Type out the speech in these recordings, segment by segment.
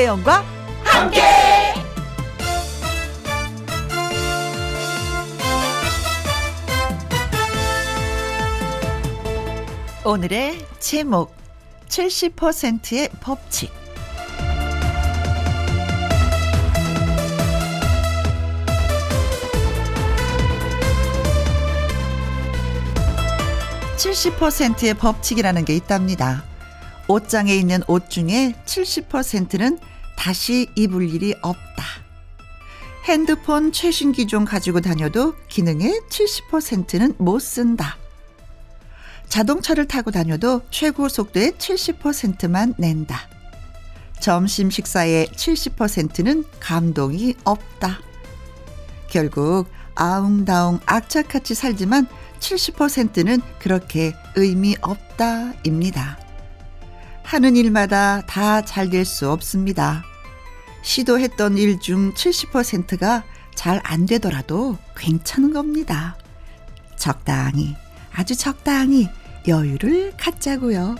김혜영과 함께. 오늘의 제목 70%의 법칙 (70%의 법칙이라는 게 있답니다) 옷장에 있는 옷 중에 70%는 다시 입을 일이 없다. 핸드폰 최신 기종 가지고 다녀도 기능의 70%는 못 쓴다. 자동차를 타고 다녀도 최고 속도의 70%만 낸다. 점심 식사의 70%는 감동이 없다. 결국 아웅다웅 악착같이 살지만 70%는 그렇게 의미 없다입니다. 하는 일마다 다 잘 될 수 없습니다. 시도했던 일 중 70%가 잘 안 되더라도 괜찮은 겁니다. 적당히, 아주 적당히 여유를 갖자고요.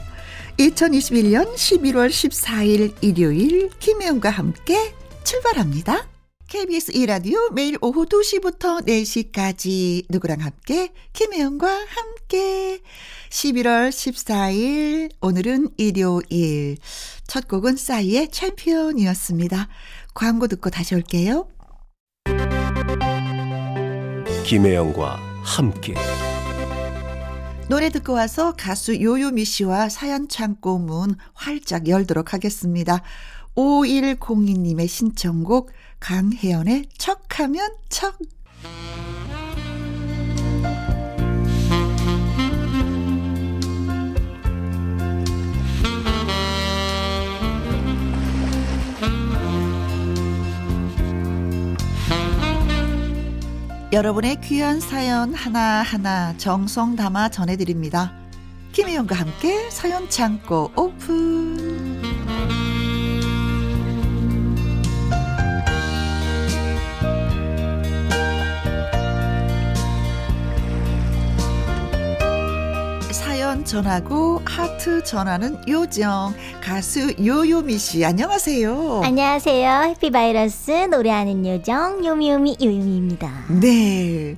2021년 11월 14일 일요일 김혜영과 함께 출발합니다. KBS 2라디오 매일 오후 2시부터 4시까지 누구랑 함께 김혜영과 함께 11월 14일 오늘은 일요일 첫 곡은 싸이의 챔피언이었습니다. 광고 듣고 다시 올게요. 김혜영과 함께 노래 듣고 와서 가수 요요미 씨와 사연 창고 문 활짝 열도록 하겠습니다. 5102님의 신청곡 강혜연의 척하면 척. 여러분의 귀한 사연 하나하나 정성 담아 전해드립니다. 김혜영과 함께 사연 창고 오픈. 사연 전하고 하트 전하는 요정 가수 요요미 씨 안녕하세요. 안녕하세요. 해피바이러스 노래하는 요정 요미요미 요요미입니다. 네.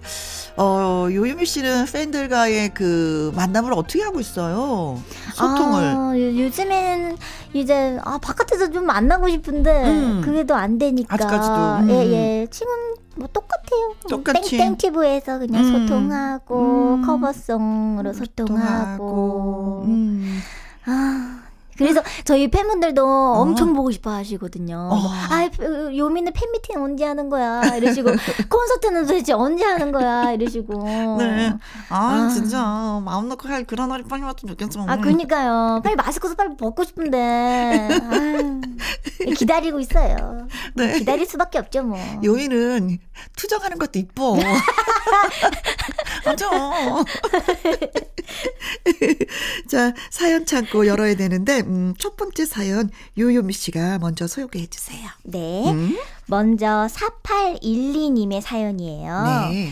어, 요요미 씨는 팬들과의 그 만남을 어떻게 하고 있어요? 소통을. 아, 요, 즘에는 이제 아 바깥에서 좀 만나고 싶은데 음. 그게 또안 되니까. 아직까지도, 음. 예, 예. 지금 뭐 똑같아요. 똑같이. 땡땡 튜브에서 그냥 음. 소통하고 음. 커버송으로 소통하고. 음. 아. 그래서 저희 팬분들도 어. 엄청 보고 싶어 하시거든요. 어. 뭐, 아, 그, 요미는 팬미팅 언제 하는 거야? 이러시고, 콘서트는 도대체 언제 하는 거야? 이러시고. 네. 아, 아. 진짜 마음 놓고 할 그런 날이 빨리 왔으면 좋겠어. 아, 그니까요. 빨리 마스크도 빨리 벗고 싶은데. 아유, 기다리고 있어요. 네. 기다릴 수밖에 없죠, 뭐. 요이는 투정하는 것도 이뻐. 맞아. 자, 사연 창고 열어야 되는데, 음, 첫 번째 사연, 요요미 씨가 먼저 소개해 주세요. 네. 음? 먼저 4812님의 사연이에요. 네.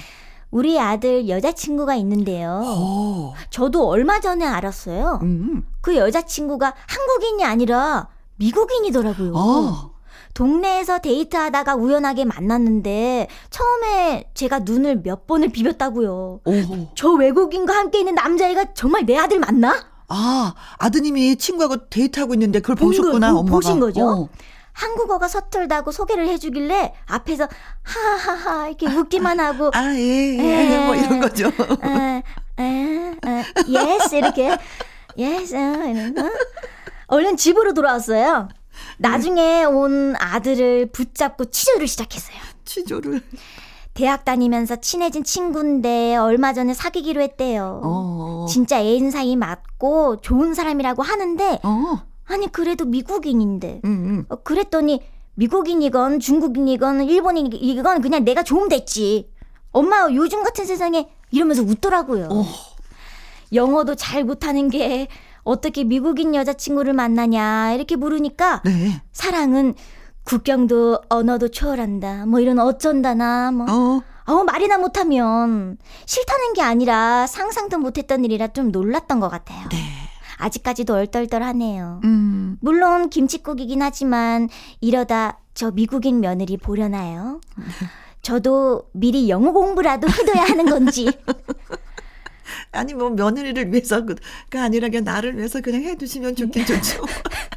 우리 아들 여자친구가 있는데요. 오, 저도 얼마 전에 알았어요. 음, 그 여자친구가 한국인이 아니라 미국인이더라고요. 어, 동네에서 데이트하다가 우연하게 만났는데 처음에 제가 눈을 몇 번을 비볐다고요. 오. 저 외국인과 함께 있는 남자애가 정말 내 아들 맞나? 아, 아드님이 친구하고 데이트하고 있는데 그걸 보셨구나, 보- 엄마가. 보신 거죠? 어. 한국어가 서툴다고 소개를 해주길래 앞에서 하하하 이렇게 웃기만 하고 아, 예, 예, 에. 뭐 이런 거죠. 에, 에, 에, yes 이렇게 yes 어, 얼른 집으로 돌아왔어요. 나중에 온 아들을 붙잡고 치료를 시작했어요. 치조를. 대학 다니면서 친해진 친구인데 얼마 전에 사귀기로 했대요. 어. 진짜 애인 사이 맞고 좋은 사람이라고 하는데 어. 아니 그래도 미국인인데 음, 음. 어, 그랬더니 미국인이건 중국인이건 일본인이건 그냥 내가 좋으면 됐지. 엄마 요즘 같은 세상에 이러면서 웃더라고요. 어. 영어도 잘 못하는 게 어떻게 미국인 여자친구를 만나냐 이렇게 물으니까 네. 사랑은 국경도 언어도 초월한다. 뭐 이런 어쩐다나 뭐 어. 어, 말이나 못하면 싫다는 게 아니라 상상도 못했던 일이라 좀 놀랐던 것 같아요. 네. 아직까지도 얼떨떨하네요. 음. 음. 물론 김치국이긴 하지만 이러다 저 미국인 며느리 보려나요? 저도 미리 영어 공부라도 해둬야 하는 건지. 아니 뭐 며느리를 위해서가 아니라 그냥 나를 위해서 그냥 해두시면 좋긴 좋죠.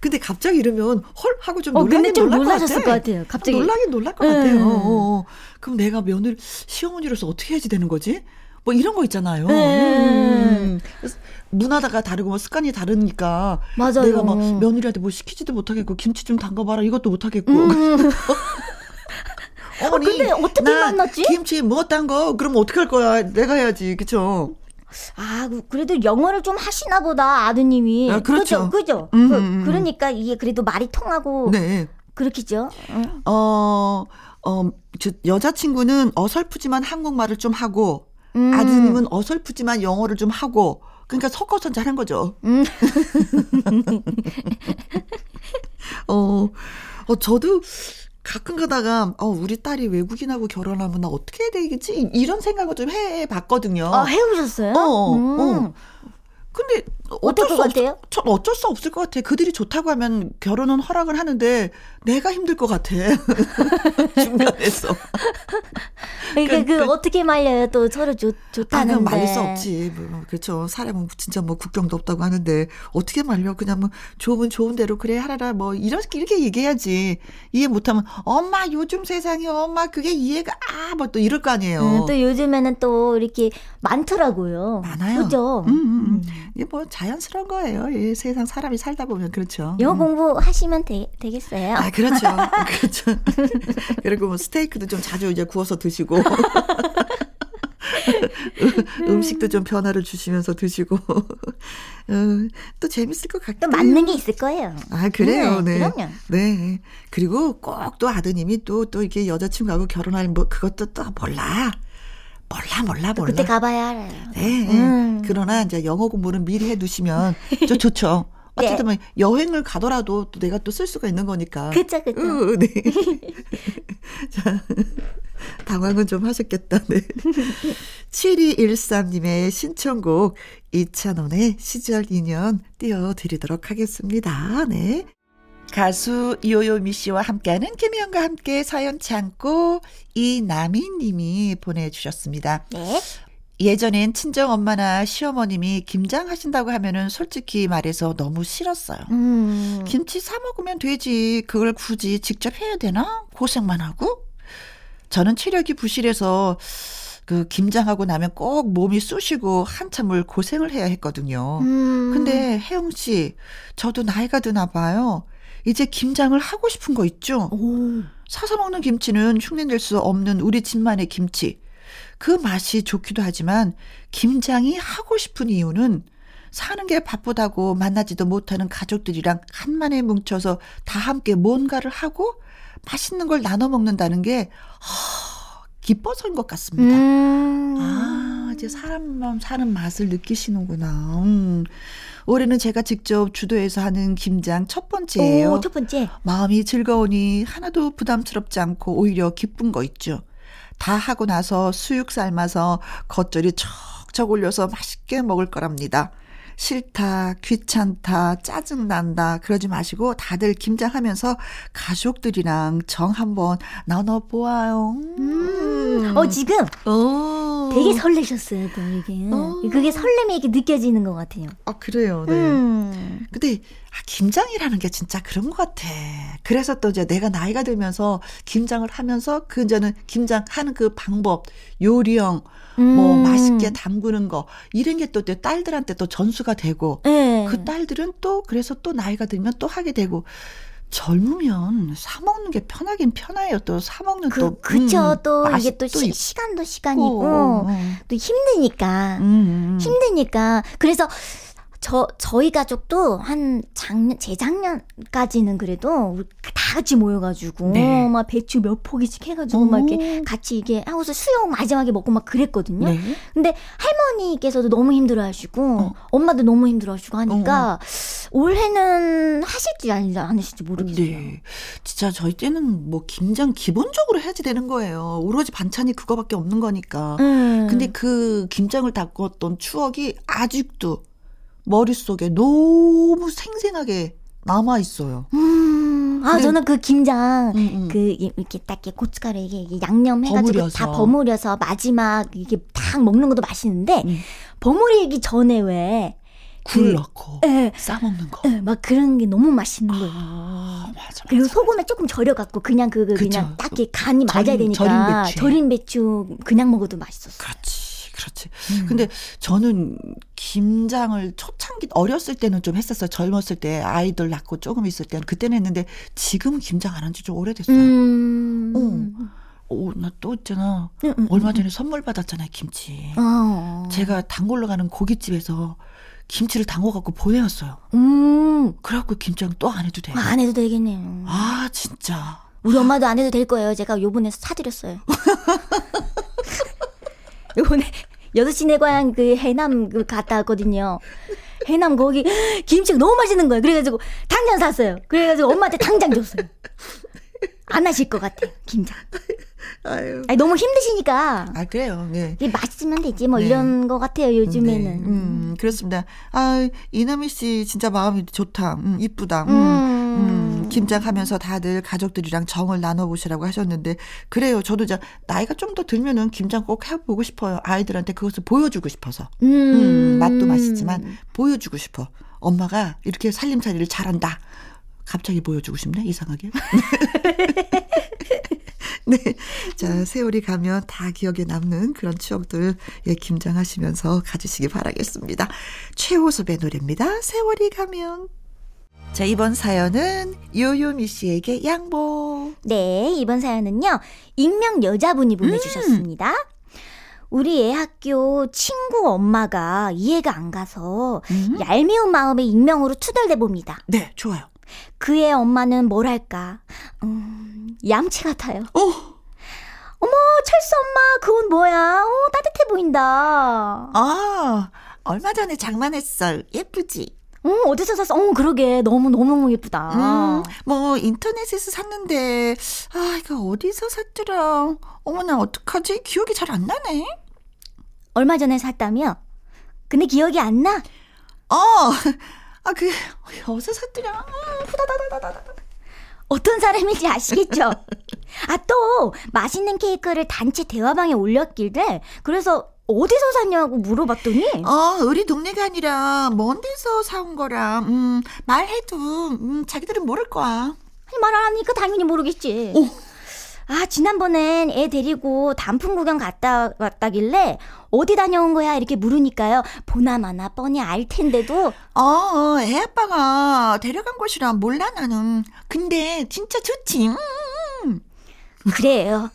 근데 갑자기 이러면 헐 하고 좀 어, 놀라긴 좀 놀랄 것 놀라셨을 같아. 것 같아 요. 갑자기. 놀라긴 놀랄 것 음. 같아요. 어, 어. 그럼 내가 며느리 시어머니로서 어떻게 해야지 되는 거지? 뭐 이런 거 있잖아요. 음. 그래서 문화가 다르고 뭐 습관이 다르니까 맞아요. 내가 막 며느리한테 뭐 시키지도 못하겠고 김치 좀 담가봐라 이것도 못하겠고 음. 어머니 어, 근데 어떻게 나 만났지? 김치 뭐 담거 그럼 어떻게 할 거야 내가 해야지 그쵸 아, 그- 그래도 영어를 좀 하시나 보다, 아드님이. 아, 그렇죠. 그죠? 그죠? 음, 그, 음, 음. 그 러니까 이게 그래도 말이 통하고. 네 그렇겠죠? 응. 어, 어, 저 여자친구는 어설프지만 한국말을 좀 하고, 음. 아드님은 어설프지만 영어를 좀 하고, 그러니까 섞어서 잘한 거죠. 음. 어, 어, 저도 가끔 가다가, 어, 우리 딸이 외국인하고 결혼하면 나 어떻게 해야 되겠지? 이런 생각을 좀 해 봤거든요. 아, 해오셨어요? 어, 음. 어. 근데 어쩔 것수 없, 같아요? 전 어쩔 수 없을 것 같아. 그들이 좋다고 하면 결혼은 허락을 하는데 내가 힘들 것 같아. 중간에서. 그러니까 그, 그- 어떻게 말려요? 또 서로 좋, 아, 좋다는데. 그냥 말릴 수 없지. 뭐, 그렇죠. 사람은 진짜 뭐 국경도 없다고 하는데 어떻게 말려? 그냥 뭐 좋으면 좋은 대로 그래 하라라 뭐 이렇게 이렇게 얘기해야지. 이해 못하면 엄마 요즘 세상에 엄마 그게 이해가 아 뭐 또 이럴 거 아니에요. 음, 또 요즘에는 또 이렇게 많더라고요. 많아요. 그죠? 음, 음, 음. 이게 뭐 자연스러운 거예요. 이 세상 사람이 살다 보면 그렇죠. 영어 음. 공부하시면 되, 되겠어요. 아, 그렇죠. 그렇죠. 그리고 뭐 스테이크도 좀 자주 이제 구워서 드시고. 음식도 좀 변화를 주시면서 드시고. 어, 또 재밌을 것 같고. 또 맞는 게 있을 거예요. 아, 그래요. 네, 네. 그럼요. 네. 그리고 꼭 또 아드님이 또, 또 이렇게 여자친구하고 결혼할 뭐, 그것도 또 몰라. 몰라, 몰라, 또 몰라. 그때 가봐야 알아요. 네. 음. 그러나 이제 영어 공부는 미리 해 두시면 좀 좋죠. 네. 어쨌든 뭐 여행을 가더라도 또 내가 또 쓸 수가 있는 거니까. 그쵸, 그쵸. 으, 네. 자, 당황은 좀 하셨겠다. 네. 7213님의 신청곡 이찬원의 시절 인연 띄워드리도록 하겠습니다. 네. 가수 요요미 씨와 함께하는 김희영과 함께 사연 참고 이나미 님이 보내주셨습니다. 네. 예전엔 친정 엄마나 시어머님이 김장 하신다고 하면은 솔직히 말해서 너무 싫었어요. 음. 김치 사 먹으면 되지. 그걸 굳이 직접 해야 되나? 고생만 하고? 저는 체력이 부실해서 그 김장하고 나면 꼭 몸이 쑤시고 한참을 고생을 해야 했거든요. 음. 근데 혜영 씨, 저도 나이가 드나 봐요. 이제 김장을 하고 싶은 거 있죠? 오. 사서 먹는 김치는 흉내낼 수 없는 우리 집만의 김치. 그 맛이 좋기도 하지만 김장이 하고 싶은 이유는 사는 게 바쁘다고 만나지도 못하는 가족들이랑 한만에 뭉쳐서 다 함께 뭔가를 하고 맛있는 걸 나눠 먹는다는 게 허, 기뻐서인 것 같습니다. 음. 아, 이제 사람만 사는 맛을 느끼시는구나. 음. 올해는 제가 직접 주도해서 하는 김장 첫 번째예요. 오, 첫 번째. 마음이 즐거우니 하나도 부담스럽지 않고 오히려 기쁜 거 있죠. 다 하고 나서 수육 삶아서 겉절이 척척 올려서 맛있게 먹을 거랍니다. 싫다, 귀찮다, 짜증난다, 그러지 마시고 다들 김장하면서 가족들이랑 정 한번 나눠보아요. 음. 어, 지금 어. 되게 설레셨어요, 또 이게. 어. 그게 설렘이 이렇게 느껴지는 것 같아요. 아, 그래요. 네. 음. 근데 아, 김장이라는 게 진짜 그런 것 같아. 그래서 또 이제 내가 나이가 들면서 김장을 하면서 그 이제는 김장하는 그 방법, 요리형, 뭐 음. 맛있게 담그는 거 이런 게또내 딸들한테 또 전수가 되고 네. 그 딸들은 또 그래서 또 나이가 들면 또 하게 되고 젊으면 사 먹는 게 편하긴 편해요. 또 사 먹는 또 그, 그쵸. 음, 또 이게 또 시. 시간도 시간이고, 어, 어. 또 힘드니까. 음, 음. 힘드니까. 그래서 저, 저희 가족도 한 작년, 재작년까지는 그래도 다 같이 모여가지고, 네. 막 배추 몇 포기씩 해가지고, 막 이렇게 오. 같이 이게 하고서 수육 마지막에 먹고 막 그랬거든요. 네. 근데 할머니께서도 너무 힘들어 하시고, 어. 엄마도 너무 힘들어 하시고 하니까, 올해는 하실지 아니- 않으실지 모르겠어요. 네. 진짜 저희 때는 뭐 김장 기본적으로 해야지 되는 거예요. 오로지 반찬이 그거밖에 없는 거니까. 음. 근데 그 김장을 담궜던 추억이 아직도 머릿속에 너무 생생하게 남아 있어요. 음, 아, 네. 저는 그 김장, 음, 음. 그, 이- 이렇게 딱 이렇게 고춧가루 이게 이게 양념 해가지고 버무려서. 다 버무려서 마지막 이게 딱 먹는 것도 맛있는데, 음. 버무리기 전에 왜, 굴 그- 넣고 예, 싸먹는 거. 예, 막 그런 게 너무 맛있는 거예요. 아, 맞아. 그리고 맞아. 소금에 조금 절여갖고 그냥 그, 그. 그냥 딱 이렇게 간이 맞아야 되니까 절인 배추에. 절인 배추 그냥 먹어도 맛있었어. 그렇지, 그렇지. 음. 근데 저는 김장을 초창기 어렸을 때는 좀 했었어요. 젊었을 때 아이들 낳고 조금 있을 때는 그때는 했는데 지금은 김장 안 한 지 좀 오래됐어요. 음. 오, 나 또 있잖아. 음, 음, 얼마 전에 선물 받았잖아요, 김치. 어. 제가 단골로 가는 고깃집에서 김치를 담궈 갖고 보내왔어요. 음. 그래갖고 김장 또 안 해도 돼. 안 해도 되겠네요. 아, 진짜. 우리 엄마도 안 해도 될 거예요. 제가 요번에 사드렸어요. 요번에 여섯 시내 고향 그 해남 그 갔다 왔거든요. 해남 거기 김치가 너무 맛있는 거예요. 그래가지고 당장 샀어요. 그래가지고 엄마한테 당장 줬어요. 안 하실 것 같아요. 김장. 아유. 아니, 너무 힘드시니까 아, 그래요. 네. 이게 맛있으면 되지 뭐 네. 이런 것 같아요. 요즘에는. 네, 음, 그렇습니다. 아, 이남희 씨 진짜 마음이 좋다. 음, 이쁘다. 음, 음. 음, 김장하면서 다들 가족들이랑 정을 나눠보시라고 하셨는데, 그래요. 저도 이제 나이가 좀 더 들면은 김장 꼭 해보고 싶어요. 아이들한테 그것을 보여주고 싶어서. 음. 음, 맛도 맛있지만 보여주고 싶어. 엄마가 이렇게 살림살이를 잘한다. 갑자기 보여주고 싶네, 이상하게. 네. 자, 세월이 가면 다 기억에 남는 그런 추억들, 예, 김장하시면서 가지시기 바라겠습니다. 최호섭의 노래입니다. 세월이 가면. 자, 이번 사연은 요요미 씨에게 양보. 네, 이번 사연은요. 익명 여자분이 보내주셨습니다. 우리 애 학교 친구 엄마가 이해가 안 가서 음? 얄미운 마음에 익명으로 투덜대 봅니다. 네, 좋아요. 그의 엄마는 뭐랄까, 음, 얌체 같아요. 어, 어머, 철수 엄마, 그 옷 뭐야? 어, 따뜻해 보인다. 아, 얼마 전에 장만했어. 예쁘지? 어, 어디서 샀어? 어, 그러게. 너무너무 예쁘다. 음, 뭐 인터넷에서 샀는데 아 이거 어디서 샀더라. 어머나 어떡하지? 기억이 잘 안 나네. 얼마 전에 샀다며? 근데 기억이 안 나? 어, 아 그 어디서 샀더라. 음, 후다다다다다. 어떤 사람인지 아시겠죠? 아, 또, 맛있는 케이크를 단체 대화방에 올렸길래, 그래서 어디서 샀냐고 물어봤더니, 어, 우리 동네가 아니라 먼 데서 사온 거라. 음, 말해도 음, 자기들은 모를 거야. 말안 하니까 당연히 모르겠지. 오. 아, 지난번엔 애 데리고 단풍 구경 갔다 왔다길래, 어디 다녀온 거야? 이렇게 물으니까요. 보나마나 뻔히 알 텐데도, 어, 어, 애 아빠가 데려간 곳이라 몰라 나는. 근데 진짜 좋지. 음. 그래요.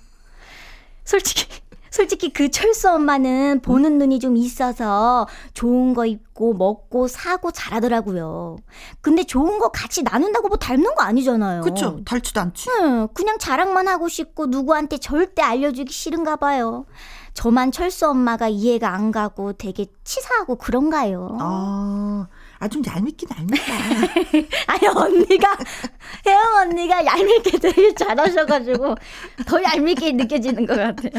솔직히, 솔직히 그 철수 엄마는 보는 눈이 좀 있어서 좋은 거 입고 먹고 사고 잘하더라고요. 근데 좋은 거 같이 나눈다고 뭐 닮는 거 아니잖아요. 그쵸? 닳지도 않지. 응, 그냥 자랑만 하고 싶고 누구한테 절대 알려주기 싫은가 봐요. 저만 철수 엄마가 이해가 안 가고 되게 치사하고 그런가요? 아, 아, 좀 얄밉긴 얄밉다. 아니 언니가 혜영 언니가 얄밉게 되게 잘하셔가지고 더 얄밉게 느껴지는 것 같아요.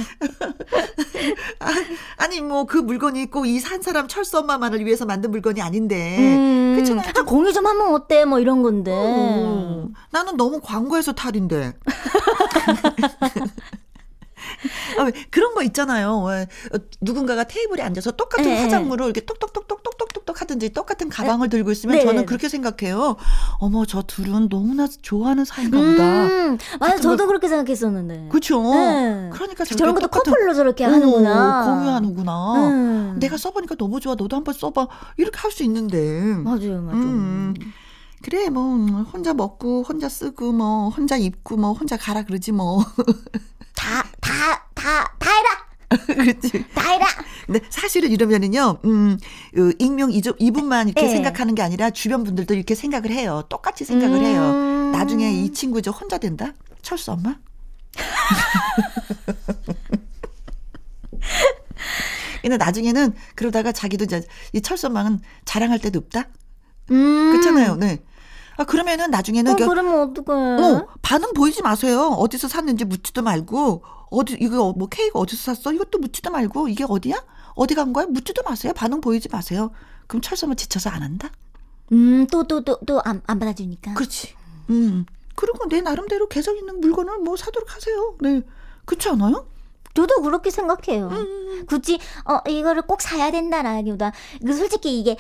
아 니 뭐 그 물건이 꼭 이 산 사람 철수 엄마만을 위해서 만든 물건이 아닌데 음, 그렇잖아요. 아, 공유 좀 하면 어때? 뭐 이런 건데. 어, 나는 너무 광고해서 탈인데. 아, 왜 그런 거 있잖아요. 왜, 어, 누군가가 테이블에 앉아서 똑같은 네. 화장물을 이렇게 똑똑똑똑똑똑똑 하든지 똑같은 가방을 들고 있으면 네. 저는 그렇게 생각해요. 어머 저 둘은 너무나 좋아하는 사이인가 보다. 음, 맞아, 저도 걸- 그렇게 생각했었는데. 그렇죠. 네. 그러니까 저런 것도 똑같은- 커플로 저렇게 어, 하는구나. 공유하는구나. 음. 내가 써보니까 너무 좋아. 너도 한번 써봐. 이렇게 할 수 있는데. 맞아요, 맞아요. 음. 그래 뭐 혼자 먹고 혼자 쓰고 뭐 혼자 입고 뭐 혼자 가라 그러지 뭐. 다, 다, 다, 다 해라! 그렇지. 다 해라! 근데 사실은 이러면은요, 음, 그 익명 이분만 이렇게 예. 생각하는 게 아니라 주변 분들도 이렇게 생각을 해요. 똑같이 생각을 해요. 음. 나중에 이 친구 이제 혼자 된다? 철수 엄마? 근데 나중에는 그러다가 자기도 이제 이 철수 엄마는 자랑할 데도 없다? 음. 그렇잖아요. 네. 아, 그러면은 나중에는 어, 이게 그러면 어떡해. 어, 반응 보이지 마세요. 어디서 샀는지 묻지도 말고, 어디, 이거 뭐 케이크 어디서 샀어? 이것도 묻지도 말고, 이게 어디야? 어디 간 거야? 묻지도 마세요. 반응 보이지 마세요. 그럼 철수 엄마 지쳐서 안 한다? 음, 또, 또, 또, 또, 안, 안 받아주니까. 그렇지. 음. 그리고 내 나름대로 개성 있는 물건을 뭐 사도록 하세요. 네. 그렇지 않아요? 저도 그렇게 생각해요. 음. 굳이, 어, 이거를 꼭 사야 된다라기보다, 그 솔직히 이게,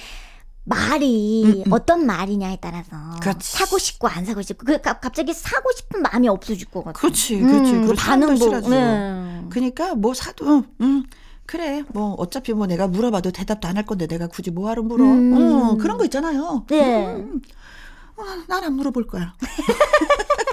말이 음, 음. 어떤 말이냐에 따라서 그렇지. 사고 싶고 안 사고 싶고 그 가- 갑자기 사고 싶은 마음이 없어질 것 같아요. 그렇지, 그렇지. 음, 그걸 반응 사람들 보고. 싫어하죠. 네. 그러니까 뭐 사도 음 그래 뭐 어차피 뭐 내가 물어봐도 대답도 안 할 건데 내가 굳이 뭐하러 물어 음. 어, 그런 거 있잖아요 네. 음. 어, 난안 물어볼 거야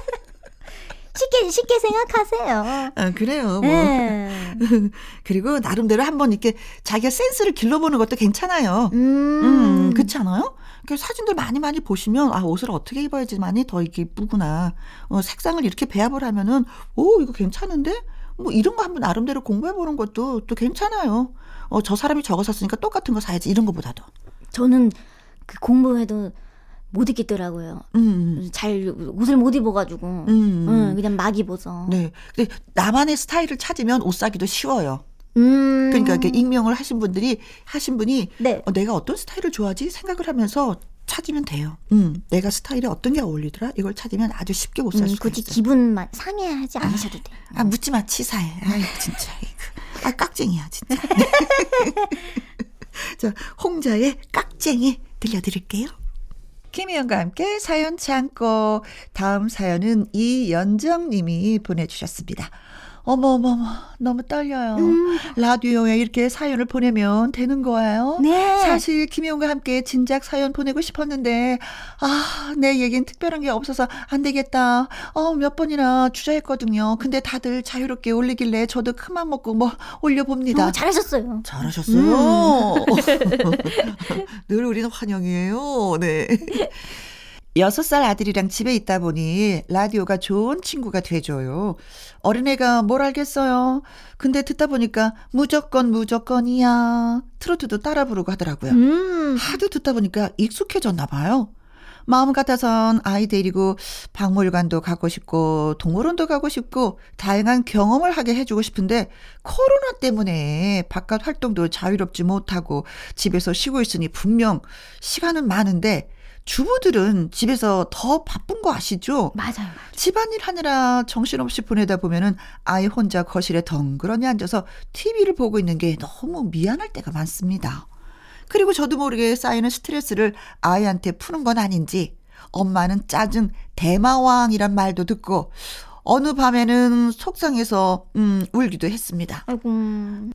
쉽게 쉽게 생각하세요. 아, 그래요 뭐 네. 그리고 나름대로 한번 이렇게 자기가 센스를 길러보는 것도 괜찮아요 음. 음, 그렇지 않아요? 그 사진들 많이 많이 보시면 아 옷을 어떻게 입어야지만이 더 이게 이쁘구나. 어, 색상을 이렇게 배합을 하면은 오 이거 괜찮은데? 뭐 이런 거 한번 나름대로 공부해 보는 것도 또 괜찮아요. 어 저 사람이 저거 샀으니까 똑같은 거 사야지 이런 거보다도. 저는 그 공부해도 못 입겠더라고요. 음. 잘 옷을 못 입어가지고 음. 응, 그냥 막 입어서. 네. 근데 나만의 스타일을 찾으면 옷 사기도 쉬워요. 음. 그러니까 이렇게 익명을 하신 분들이 하신 분이 네. 어, 내가 어떤 스타일을 좋아하지 생각을 하면서 찾으면 돼요. 음, 내가 스타일에 어떤 게 어울리더라 이걸 찾으면 아주 쉽게 옷살 음, 수가 굳이 있어요. 기분만 상해하지 않으셔도 돼요. 아 묻지 마 치사해. 아이 진짜 이거. 아 깍쟁이야 진짜. 자 홍자의 깍쟁이 들려드릴게요. 김희영과 함께 사연 참고 다음 사연은 이연정 님이 보내주셨습니다. 어머 어머 어머 너무 떨려요. 라디오에 이렇게 사연을 보내면 되는 거예요? 네. 사실 김희영과 함께 진작 사연 보내고 싶었는데 아내 얘기는 특별한 게 없어서 안 되겠다. 어몇 번이나 주저했거든요. 근데 다들 자유롭게 올리길래 저도 큰맘 먹고 뭐 올려봅니다. 어, 잘하셨어요. 잘하셨어요. 늘 우리는 환영이에요. 네. 여섯 살 아들이랑 집에 있다 보니 라디오가 좋은 친구가 돼줘요. 어린애가 뭘 알겠어요. 근데 듣다 보니까 무조건 무조건이야. 트로트도 따라 부르고 하더라고요. 음. 하도 듣다 보니까 익숙해졌나 봐요. 마음 같아선 아이 데리고 박물관도 가고 싶고 동물원도 가고 싶고 다양한 경험을 하게 해주고 싶은데 코로나 때문에 바깥 활동도 자유롭지 못하고 집에서 쉬고 있으니 분명 시간은 많은데 주부들은 집에서 더 바쁜 거 아시죠? 맞아요. 집안일 하느라 정신없이 보내다 보면은 아이 혼자 거실에 덩그러니 앉아서 TV를 보고 있는 게 너무 미안할 때가 많습니다. 그리고 저도 모르게 쌓이는 스트레스를 아이한테 푸는 건 아닌지 엄마는 짜증 대마왕이란 말도 듣고 어느 밤에는 속상해서 음 울기도 했습니다. 아이고.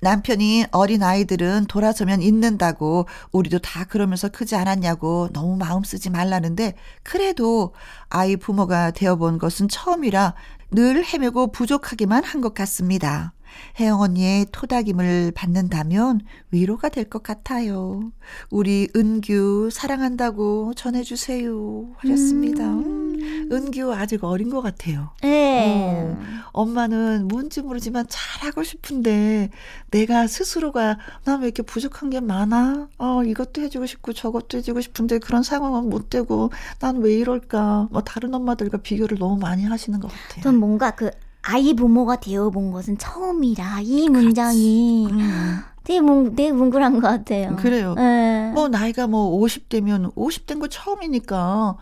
남편이 어린 아이들은 돌아서면 잊는다고 우리도 다 그러면서 크지 않았냐고 너무 마음 쓰지 말라는데 그래도 아이 부모가 되어본 것은 처음이라 늘 헤매고 부족하기만 한 것 같습니다. 혜영 언니의 토닥임을 받는다면 위로가 될 것 같아요. 우리 은규 사랑한다고 전해주세요. 하셨습니다. 음, 은규 아직 어린 것 같아요. 네. 어. 엄마는 뭔지 모르지만 잘하고 싶은데 내가 스스로가 나 왜 이렇게 부족한 게 많아? 어 이것도 해주고 싶고 저것도 해주고 싶은데 그런 상황은 못 되고 난 왜 이럴까? 뭐 다른 엄마들과 비교를 너무 많이 하시는 것 같아요. 전 뭔가 그 아이 부모가 되어본 것은 처음이라 이 문장이 음, 되게 뭉 되게 뭉클한 것 같아요. 그래요. 네. 뭐 나이가 뭐 50대면 50된 거 처음이니까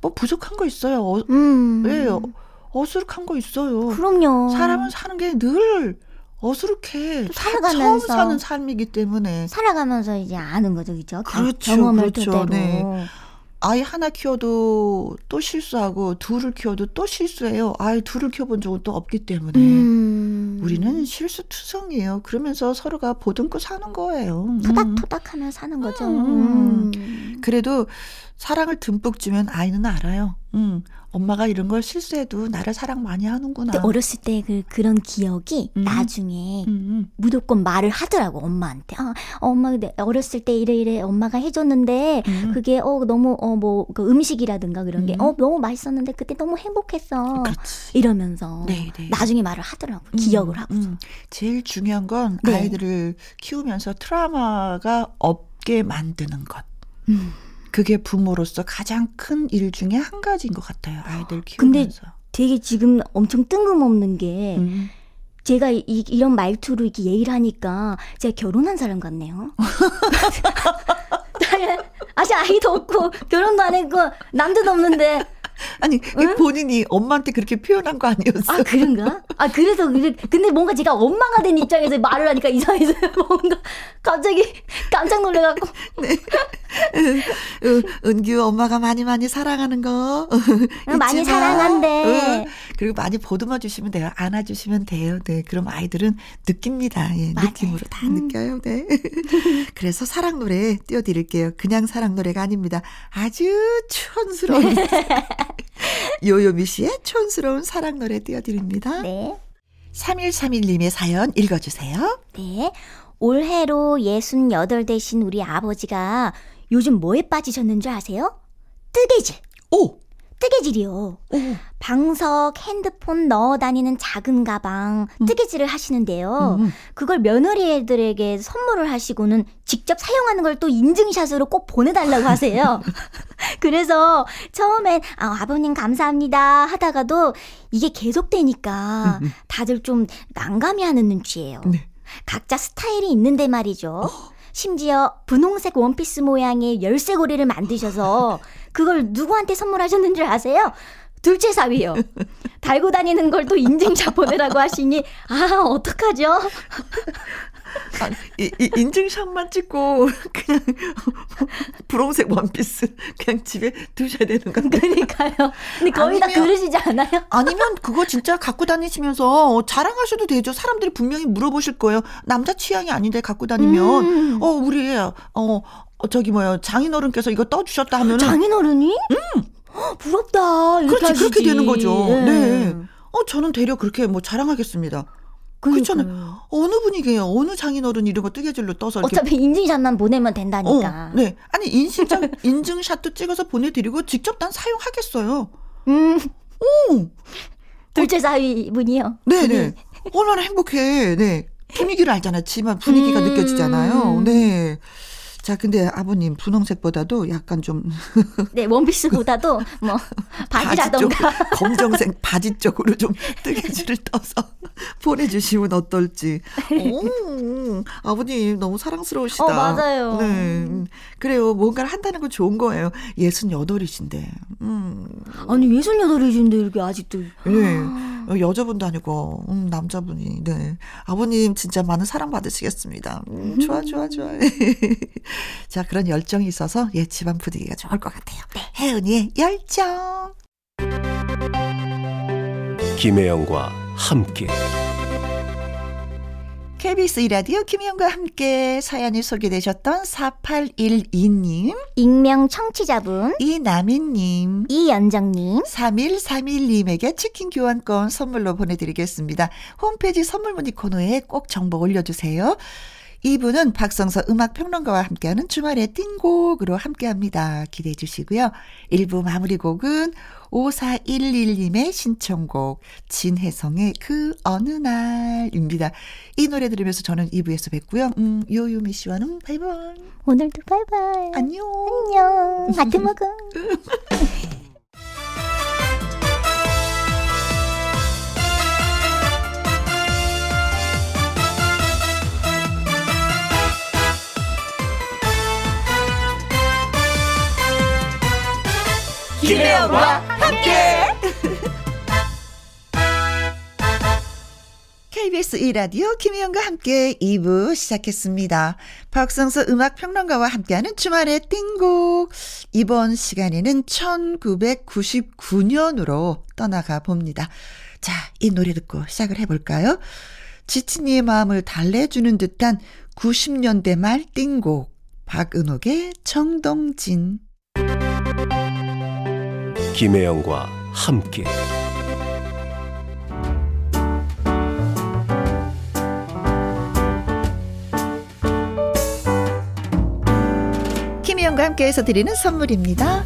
뭐 부족한 거 있어요. 어, 음. 예, 어, 어수룩한 거 있어요. 그럼요. 사람은 사는 게 늘 어수룩해. 또다 처음 살아가면서. 사는 삶이기 때문에. 살아가면서 이제 아는 거죠, 그죠? 그렇죠, 경험을 그렇죠. 토대로. 네. 아이 하나 키워도 또 실수하고 둘을 키워도 또 실수해요. 아이 둘을 키워본 적은 또 없기 때문에. 음. 우리는 실수투성이에요. 그러면서 서로가 보듬고 사는 거예요. 음. 토닥토닥하며 사는 거죠. 음. 음. 그래도 사랑을 듬뿍 주면 아이는 알아요. 음, 엄마가 이런 걸 실수해도 나를 사랑 많이 하는구나. 근데 어렸을 때 그 그런 기억이 음. 나중에 음, 무조건 말을 하더라고 엄마한테. 아, 엄마 근데 어렸을 때 이래 이래 엄마가 해줬는데 음. 그게 어 너무 어뭐 그 음식이라든가 그런 게 음. 어 너무 맛있었는데 그때 너무 행복했어. 그렇지. 이러면서 네, 네. 나중에 말을 하더라고 음, 기억을 하고. 음. 제일 중요한 건 네. 아이들을 키우면서 트라우마가 없게 만드는 것. 음. 그게 부모로서 가장 큰 일 중에 한 가지인 것 같아요. 아이들 근데 키우면서. 되게 지금 엄청 뜬금없는 게 음. 제가 이, 이런 말투로 이렇게 얘기를 하니까 제가 결혼한 사람 같네요. 아직 아이도 없고 결혼도 안 했고 남자도 없는데 아니 응? 본인이 엄마한테 그렇게 표현한 거 아니었어? 아 그런가? 아 그래서 그래 근데 뭔가 제가 엄마가 된 입장에서 말을 하니까 이상해서 뭔가 갑자기 깜짝 놀래갖고. 네. 은규 엄마가 많이 많이 사랑하는 거. 많이 사랑한대. 그리고 많이 보듬어 주시면 돼요. 안아 주시면 돼요. 네. 그럼 아이들은 느낍니다. 예, 느낌으로 다 음. 느껴요. 네. 그래서 사랑 노래 띄워드릴게요. 그냥 사랑 노래가 아닙니다. 아주 촌스러운. 요요미 씨의 촌스러운 사랑 노래 띄워드립니다. 네. 3131님의 사연 읽어주세요. 네. 올해로 68 되신 우리 아버지가 요즘 뭐에 빠지셨는 줄 아세요? 뜨개질. 오! 뜨개질이요. 오. 방석, 핸드폰 넣어 다니는 작은 가방, 음. 뜨개질을 하시는데요. 음, 음. 그걸 며느리들에게 선물을 하시고는 직접 사용하는 걸 또 인증샷으로 꼭 보내달라고 하세요. 그래서 처음엔 아, 아버님 감사합니다 하다가도 이게 계속되니까 음, 다들 좀 난감해 하는 눈치예요. 네. 각자 스타일이 있는데 말이죠. 어. 심지어 분홍색 원피스 모양의 열쇠고리를 만드셔서 그걸 누구한테 선물하셨는 줄 아세요? 둘째 사위요. 달고 다니는 걸 또 인증샷 보내라고 하시니 아 어떡하죠? 아, 이, 이 인증샷만 찍고 그냥 분홍색 원피스 그냥 집에 두셔야 되는 건데. 그러니까요. 근데 거의 아니면, 다 그러시지 않아요? 아니면 그거 진짜 갖고 다니시면서 자랑하셔도 되죠. 사람들이 분명히 물어보실 거예요. 남자 취향이 아닌데 갖고 다니면 음. 어 우리 어, 어 저기 뭐야 장인어른께서 이거 떠주셨다 하면 장인어른이? 음. 부럽다. 그렇지 하시지. 그렇게 되는 거죠. 네. 네. 어 저는 대려 그렇게 뭐 자랑하겠습니다. 그렇잖아요. 어느 분이게요? 어느 장인어른 이런 거 뜨개질로 떠서 어차피 인증샷만 보내면 된다니까. 어, 네. 아니 인증샷 인증샷도 찍어서 보내드리고 직접 난 사용하겠어요. 음. 오. 둘째 사위 분이요. 네네. 네. 얼마나 행복해. 네. 분위기를 알잖아. 집안 분위기가 음. 느껴지잖아요. 네. 자, 근데 아버님 분홍색보다도 약간 좀 네, 원피스보다도 뭐 바지라던가 바지 쪽, 검정색 바지 쪽으로 좀 뜨개질을 떠서 보내 주시면 어떨지. 오, 아버님 너무 사랑스러우시다. 어, 맞아요. 네. 그래요. 뭔가를 한다는 건 좋은 거예요. 예순 여덟이신데. 음. 아니, 예순 여덟이신데 이렇게 아직도 네. 어, 여자분도 아니고 음, 남자분이. 네. 아버님 진짜 많은 사랑 받으시겠습니다. 음, 좋아 좋아 좋아. 자, 그런 열정이 있어서 예, 집안 분위기가 좋을 것 같아요. 네. 혜은이의 열정. 김혜영과 함께. KBS 이라디오 김희영과 함께 사연이 소개되셨던 4812님, 익명 청취자분, 이남인님, 이연정님, 3131님에게 치킨 교환권 선물로 보내드리겠습니다. 홈페이지 선물 문의 코너에 꼭 정보 올려주세요. 2부는 박성서 음악평론가와 함께하는 주말의 띵곡으로 함께합니다. 기대해 주시고요. 1부 마무리 곡은 5411님의 신청곡 진해성의 그 어느 날입니다. 이 노래 들으면서 저는 2부에서 뵙고요. 음, 요요미 씨와는 바이바이. 오늘도 바이바이. 안녕. 안녕. 하트 먹어. 김혜영과 함께. KBS 1라디오 김혜영과 함께 2부 시작했습니다. 박성서 음악평론가와 함께하는 주말의 띵곡. 이번 시간에는 1999년으로 떠나가 봅니다. 자, 이 노래 듣고 시작을 해볼까요? 지친 이의 마음을 달래주는 듯한 90년대 말 띵곡. 박은옥의 청동진. 김혜영과 함께 김혜영과 함께해서 드리는 선물입니다.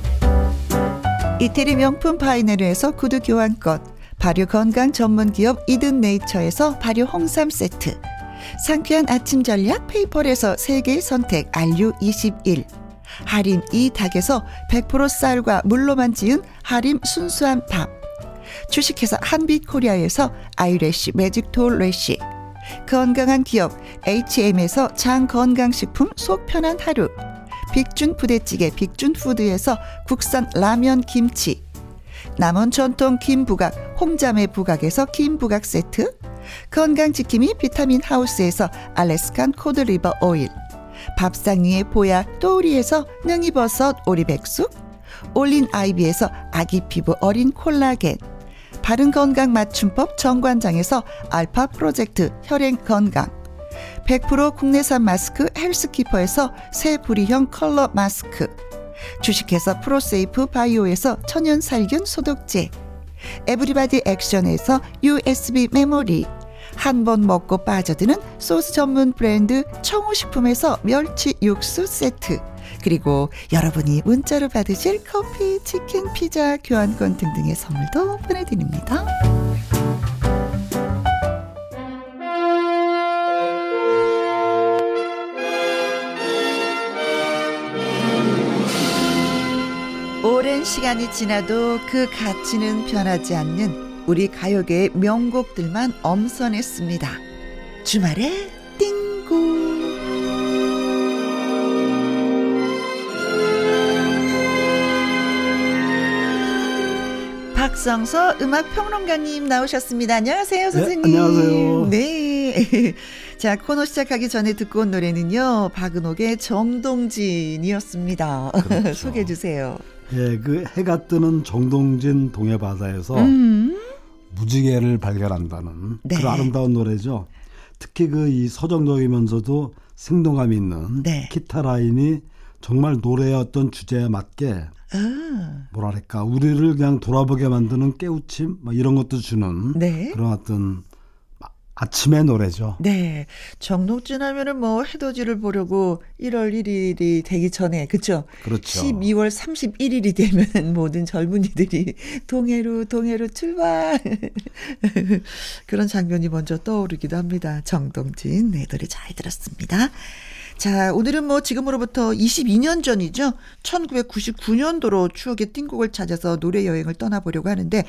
이태리 명품 파이네르에서 구두 교환권 발효 건강 전문 기업 이든 네이처에서 발효 홍삼 세트 상쾌한 아침 전략 페이퍼에서 세계 선택 RU21 하림 이 닭에서 100% 쌀과 물로만 지은 하림 순수한 밥. 주식회사 한빛코리아에서 아이래쉬 매직톨 래쉬. 건강한 기업 H&M에서 장건강식품 속 편한 하루. 빅준 부대찌개 빅준푸드에서 국산 라면 김치 남원 전통 김부각 홍자매 부각에서 김부각 세트 건강지킴이 비타민 하우스에서 알래스칸 코드리버 오일 밥상 위의 보약 또우리에서 능이버섯 오리백숙 올린 아이비에서 아기 피부 어린 콜라겐 바른 건강 맞춤법 정관장에서 알파 프로젝트 혈행 건강 100% 국내산 마스크 헬스키퍼에서 새 부리형 컬러 마스크 주식회사 프로세이프 바이오에서 천연 살균 소독제 에브리바디 액션에서 USB 메모리 한 번 먹고 빠져드는 소스 전문 브랜드 청우식품에서 멸치 육수 세트 그리고 여러분이 문자로 받으실 커피, 치킨, 피자, 교환권 등등의 선물도 보내드립니다. 오랜 시간이 지나도 그 가치는 변하지 않는 우리 가요계의 명곡들만 엄선했습니다. 주말에 띵 박성서 음악 평론가님 나오셨습니다. 안녕하세요, 선생님. 네, 안녕하세요. 네. 자, 코너 시작하기 전에 듣고 온 노래는요. 박은옥의 정동진이었습니다. 그렇죠. 소개해 주세요. 예, 그 해가 뜨는 정동진 동해 바다에서 음. 무지개를 발견한다는 네. 그런 아름다운 노래죠. 특히 그 이 서정적이면서도 생동감 있는 네. 기타 라인이 정말 노래의 어떤 주제에 맞게 아, 뭐랄까 우리를 그냥 돌아보게 만드는 깨우침 뭐 이런 것도 주는 네. 그런 어떤 아- 아침의 노래죠. 네. 정동진 하면은 뭐 해돋이를 보려고 1월 1일이 되기 전에, 그쵸? 그렇죠. 12월 31일이 되면 모든 젊은이들이 동해로, 동해로 출발. 그런 장면이 먼저 떠오르기도 합니다. 정동진, 네, 노래 잘 들었습니다. 자, 오늘은 뭐 지금으로부터 22년 전이죠. 1999년도로 추억의 띵곡을 찾아서 노래 여행을 떠나보려고 하는데,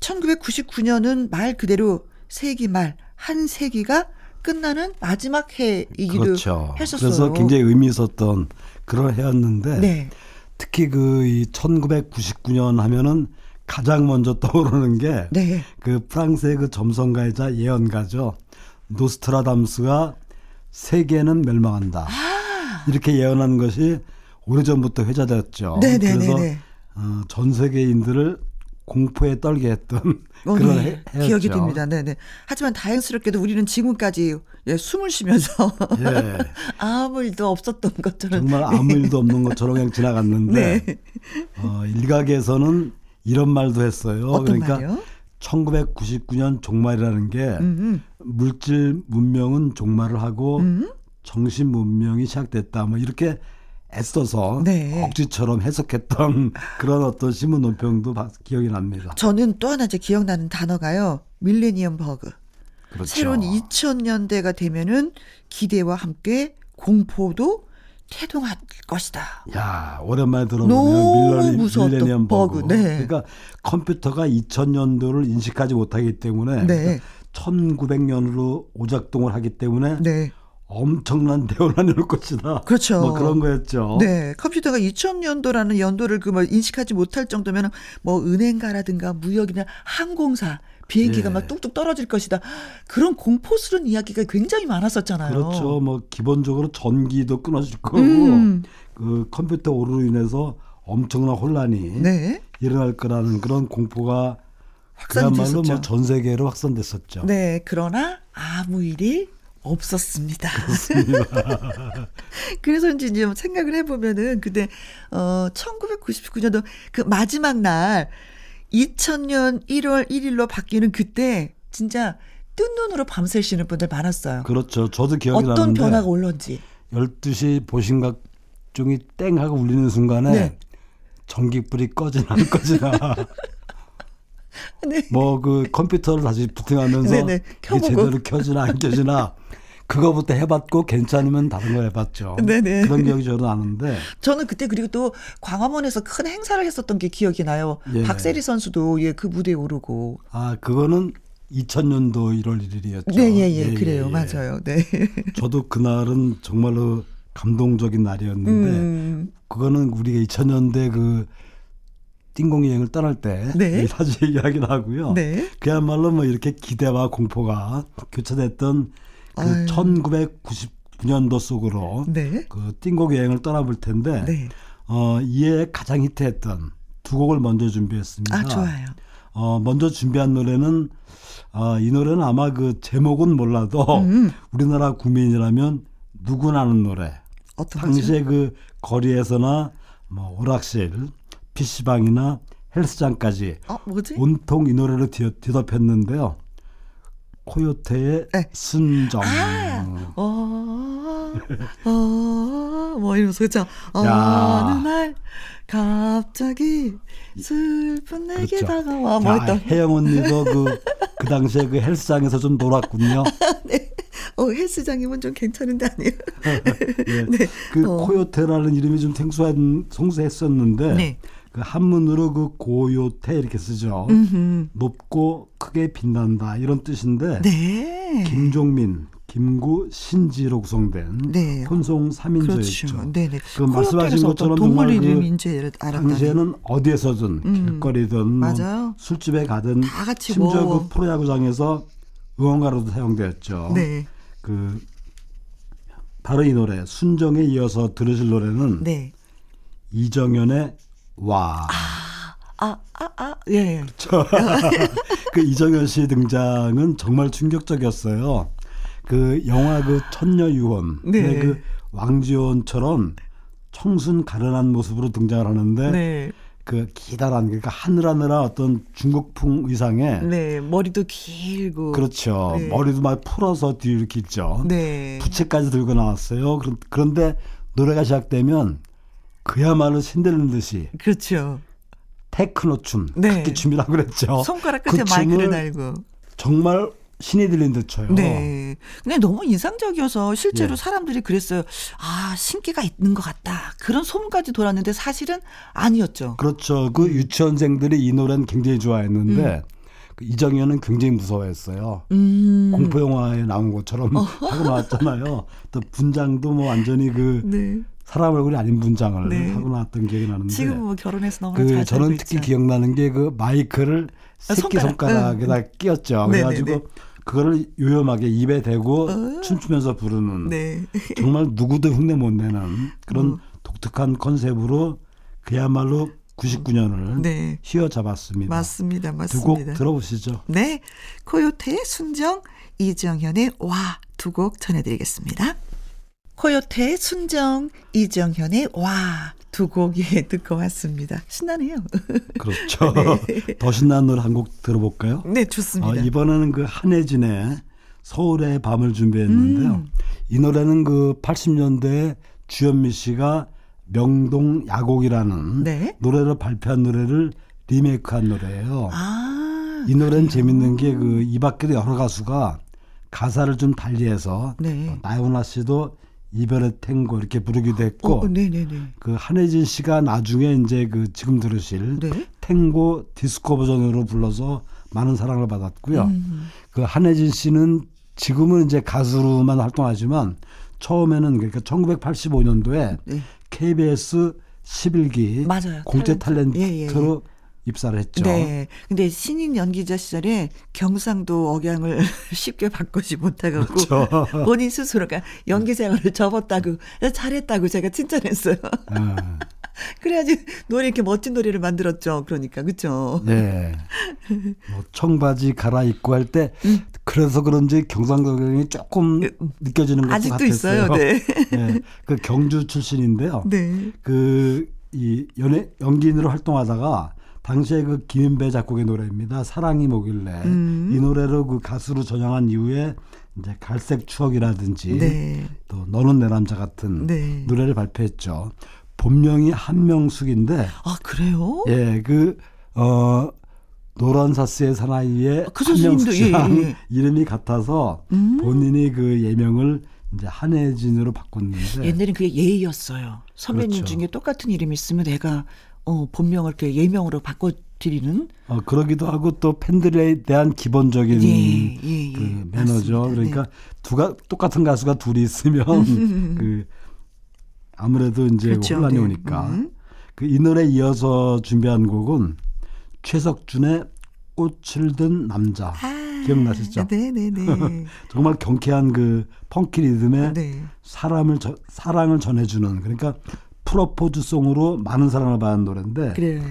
1999년은 말 그대로 세기 말, 한 세기가 끝나는 마지막 해이기도 그렇죠. 했었어요. 그래서 굉장히 의미 있었던 그런 해였는데 네. 특히 그 이 1999년 하면은 가장 먼저 떠오르는 게 네. 그 프랑스의 그 점성가이자 예언가죠. 노스트라담스가 세계는 멸망한다. 이렇게 예언한 것이 오래전부터 회자되었죠. 아. 네, 네, 그래서 네, 네. 어, 전 세계인들을 공포에 떨게 했던 어, 그런 네. 해. 기억이 됩니다. 네, 네. 하지만 다행스럽게도 우리는 지금까지 예, 숨을 쉬면서 예. 아무 일도 없었던 것처럼 정말 아무 일도 없는 것처럼 그냥 지나갔는데 네. 어, 일각에서는 이런 말도 했어요. 어떤 그러니까 말이요? 1999년 종말이라는 게 음, 물질 문명은 종말을 하고 음. 정신 문명이 시작됐다. 뭐 이렇게 애써서 네. 억지처럼 해석했던 그런 어떤 신문 논평도 바- 기억이 납니다. 저는 또 하나 이제 기억나는 단어가요. 밀레니엄 버그. 그렇죠. 새로운 2000년대가 되면은 기대와 함께 공포도 태동할 것이다. 야 오랜만에 들어보면 밀레니, 밀레니엄 버그. 버그, 네. 그러니까 컴퓨터가 2000년도를 인식하지 못하기 때문에 네. 1900년으로 오작동을 하기 때문에 네. 엄청난 대혼란이 올 것이다. 그렇죠. 뭐 그런 거였죠. 네, 컴퓨터가 2000년도라는 연도를 그 뭐 인식하지 못할 정도면 뭐 은행가라든가 무역이나 항공사 비행기가 예. 막 뚝뚝 떨어질 것이다. 그런 공포스러운 이야기가 굉장히 많았었잖아요. 그렇죠. 뭐 기본적으로 전기도 끊어질 거고 음. 그 컴퓨터 오류로 인해서 엄청난 혼란이 네. 일어날 거라는 그런 공포가 그야말로. 뭐 전 세계로 확산됐었죠. 네, 그러나 아무 일이 없었습니다. 그래서 이제 좀 생각을 해보면은 근데 어 1999년도 그 마지막 날 2000년 1월 1일로 바뀌는 그때 진짜 뜬 눈으로 밤새시는 분들 많았어요. 그렇죠. 저도 기억이 어떤 나는데 변화가 올런지. 12시 보신각 종이 땡 하고 울리는 순간에 네. 전기불이 꺼지나 안 꺼지나 네. 뭐그 컴퓨터를 다시 부팅하면서 네네. 이게 켜보고. 제대로 켜지나 안 켜지나 그거부터 해봤고 괜찮으면 다른 거 해봤죠. 네네. 그런 기억이 저는 나는데 저는 그때 그리고 또 광화문에서 큰 행사를 했었던 게 기억이 나요. 예. 박세리 선수도 예, 그 무대에 오르고. 아 그거는 2000년도 1월 1일이었죠. 네, 예, 예, 그래요. 맞아요. 네. 저도 그날은 정말로 감동적인 날이었는데 음. 그거는 우리가 2000년대 그 띵공 여행을 떠날 때 네. 자주 얘기하긴 하고요. 네. 그야말로 뭐 이렇게 기대와 공포가 교차됐던 그 아유. 1999년도 속으로 네. 그 띵곡 여행을 떠나볼 텐데 네. 어, 이에 가장 히트했던 두 곡을 먼저 준비했습니다. 아, 좋아요. 어, 먼저 준비한 노래는 어, 이 노래는 아마 그 제목은 몰라도 음. 우리나라 국민이라면 누구나 아는 노래. 당시에 그 거리에서나 뭐 오락실, PC방이나 헬스장까지? 어? 온통 이 노래를 뒤, 뒤덮였는데요. 코요테의 네. 순정. 아. 어, 어, 뭐 이러면서 그죠? 야. 어느 날 갑자기 슬픈 내게 그렇죠. 다가와 뭐 야, 했던 혜영 언니도 그, 그 당시에 그 헬스장에서 좀 놀았군요. 어 헬스장이면 좀 괜찮은데 아니에요? 예. 그 어. 코요테라는 이름이 좀 생소한, 성수했었는데 네. 그 한문으로 그 고요테 이렇게 쓰죠. 음흠. 높고 크게 빛난다 이런 뜻인데 네. 김종민, 김구, 신지로 구성된 네. 혼성 3인조였죠. 그렇죠. 네네. 그 말씀하신 것처럼 동물 정말 그. 당시에는 어디에서든 음. 길거리든 뭐. 술집에 가든 심지어 뭐. 그 프로야구장에서 응원가로도 사용되었죠. 네. 그 바로 이 노래 순정에 이어서 들으실 노래는 네. 이정현의 와. 아, 아, 아, 예. 그 이정현 씨 등장은 정말 충격적이었어요. 그 영화 그 천녀 유혼, 네. 그 왕지원처럼 청순 가련한 모습으로 등장을 하는데 네. 그 기다란 그러니까 하늘하늘한 어떤 중국풍 의상에 네. 머리도 길고. 그렇죠. 네. 머리도 막 풀어서 뒤로 있죠. 네. 부채까지 들고 나왔어요. 그런- 그런데 노래가 시작되면 그야말로 신들리는 듯이 그렇죠. 테크노 춤, 네. 각기 춤이라고 그랬죠. 손가락 그 끝에 마이크를 춤을 달고. 정말 신이 들린 듯 춰요. 네. 근데 너무 인상적이어서 실제로 예. 사람들이 그랬어요. 아, 신기가 있는 것 같다. 그런 소문까지 돌았는데 사실은 아니었죠. 그렇죠. 그 유치원생들이 이 노래는 굉장히 좋아했는데 그 이정현은 굉장히 무서워했어요. 음. 어. 공포 영화에 나온 것처럼 하고 나왔잖아요. 또 분장도 뭐 완전히 그 네. 사람 얼굴이 아닌 분장을 네. 하고 나왔던 기억이 나는데 지금 뭐 결혼해서 너무나 그잘 저는 특히 있죠. 기억나는 게 그 마이크를 아, 새끼 손가락. 손가락에다 끼웠죠. 네네네. 그래가지고 그거를 요염하게 입에 대고 어. 춤추면서 부르는 네. 정말 누구도 흉내 못 내는 그런 어. 독특한 컨셉으로 그야말로 99년을 네. 휘어잡았습니다. 맞습니다. 두곡 맞습니다. 들어보시죠. 네. 코요태의 순정, 이정현의 와 두 곡 전해드리겠습니다. 코요태의 순정, 이정현의 와 두곡 예, 듣고 왔습니다. 신나네요. 그렇죠. 더 신나는 노래 한 곡 들어볼까요? 네, 좋습니다. 어, 이번에는 그 한혜진의 서울의 밤을 준비했는데요. 음. 이 노래는 그 80년대에 주현미 씨가 명동 야곡이라는 네. 노래를 발표한 노래를 리메이크한 노래예요. 아. 이 노래는 그래요? 재밌는 게 그 이 밖에도 여러 가수가 가사를 좀 달리해서 네. 어, 나훈아 씨도 이별의 탱고 이렇게 부르기도 했고 어, 네네네. 그 한혜진 씨가 나중에 이제 그 지금 들으실 네. 탱고 디스코 버전으로 불러서 많은 사랑을 받았고요. 음. 그 한혜진 씨는 지금은 이제 가수로만 활동하지만 처음에는 그러니까 1985년도에 네. KBS 11기 맞아요. 공채 탤런트. 탤런트로 예, 예, 예. 입사를 했죠. 네. 근데 신인 연기자 시절에 경상도 억양을 쉽게 바꾸지 못하고 그렇죠. 본인 스스로가 연기 생활을 접었다고 잘했다고 제가 칭찬했어요. 예. 그래야지 노래 이렇게 멋진 노래를 만들었죠. 그러니까 그렇죠. 네. 뭐 청바지 갈아입고 할 때 그래서 그런지 경상도경이 조금 느껴지는 것도 음. 아직도 같았어요. 있어요. 네. 네. 그 경주 출신인데요. 네. 그 이 연예 연기인으로 활동하다가 당시에 그 김인배 작곡의 노래입니다. 사랑이 뭐길래 음. 이 노래로 그 가수로 전향한 이후에 이제 갈색 추억이라든지 네. 또 너는 내 남자 같은 네. 노래를 발표했죠. 본명이 한명숙인데 아 그래요? 예, 그, 어, 노란 사스의 사나이의 그 선생님도, 한명숙 씨랑 예, 예. 이름이 같아서 음. 본인이 그 예명을 이제 한혜진으로 바꿨는데 옛날엔 그게 예의였어요. 선배님 그렇죠. 중에 똑같은 이름 있으면 내가 어, 본명을 이렇게 예명으로 바꿔 드리는 어, 그러기도 하고 또 팬들에 대한 기본적인 예, 예, 예. 그 매너죠. 맞습니다. 네. 그러니까 두가 똑같은 가수가 둘이 있으면 그 아무래도 이제 그렇죠. 혼란이 네. 오니까 음. 그이 노래 이어서 준비한 곡은 최석준의 꽃을 든 남자 아, 기억나시죠? 네네네. 정말 경쾌한 그 펑키 리듬에 네. 사람을 저- 사랑을 전해주는 그러니까 프로포즈 송으로 많은 사랑을 받은 노래인데 그래요.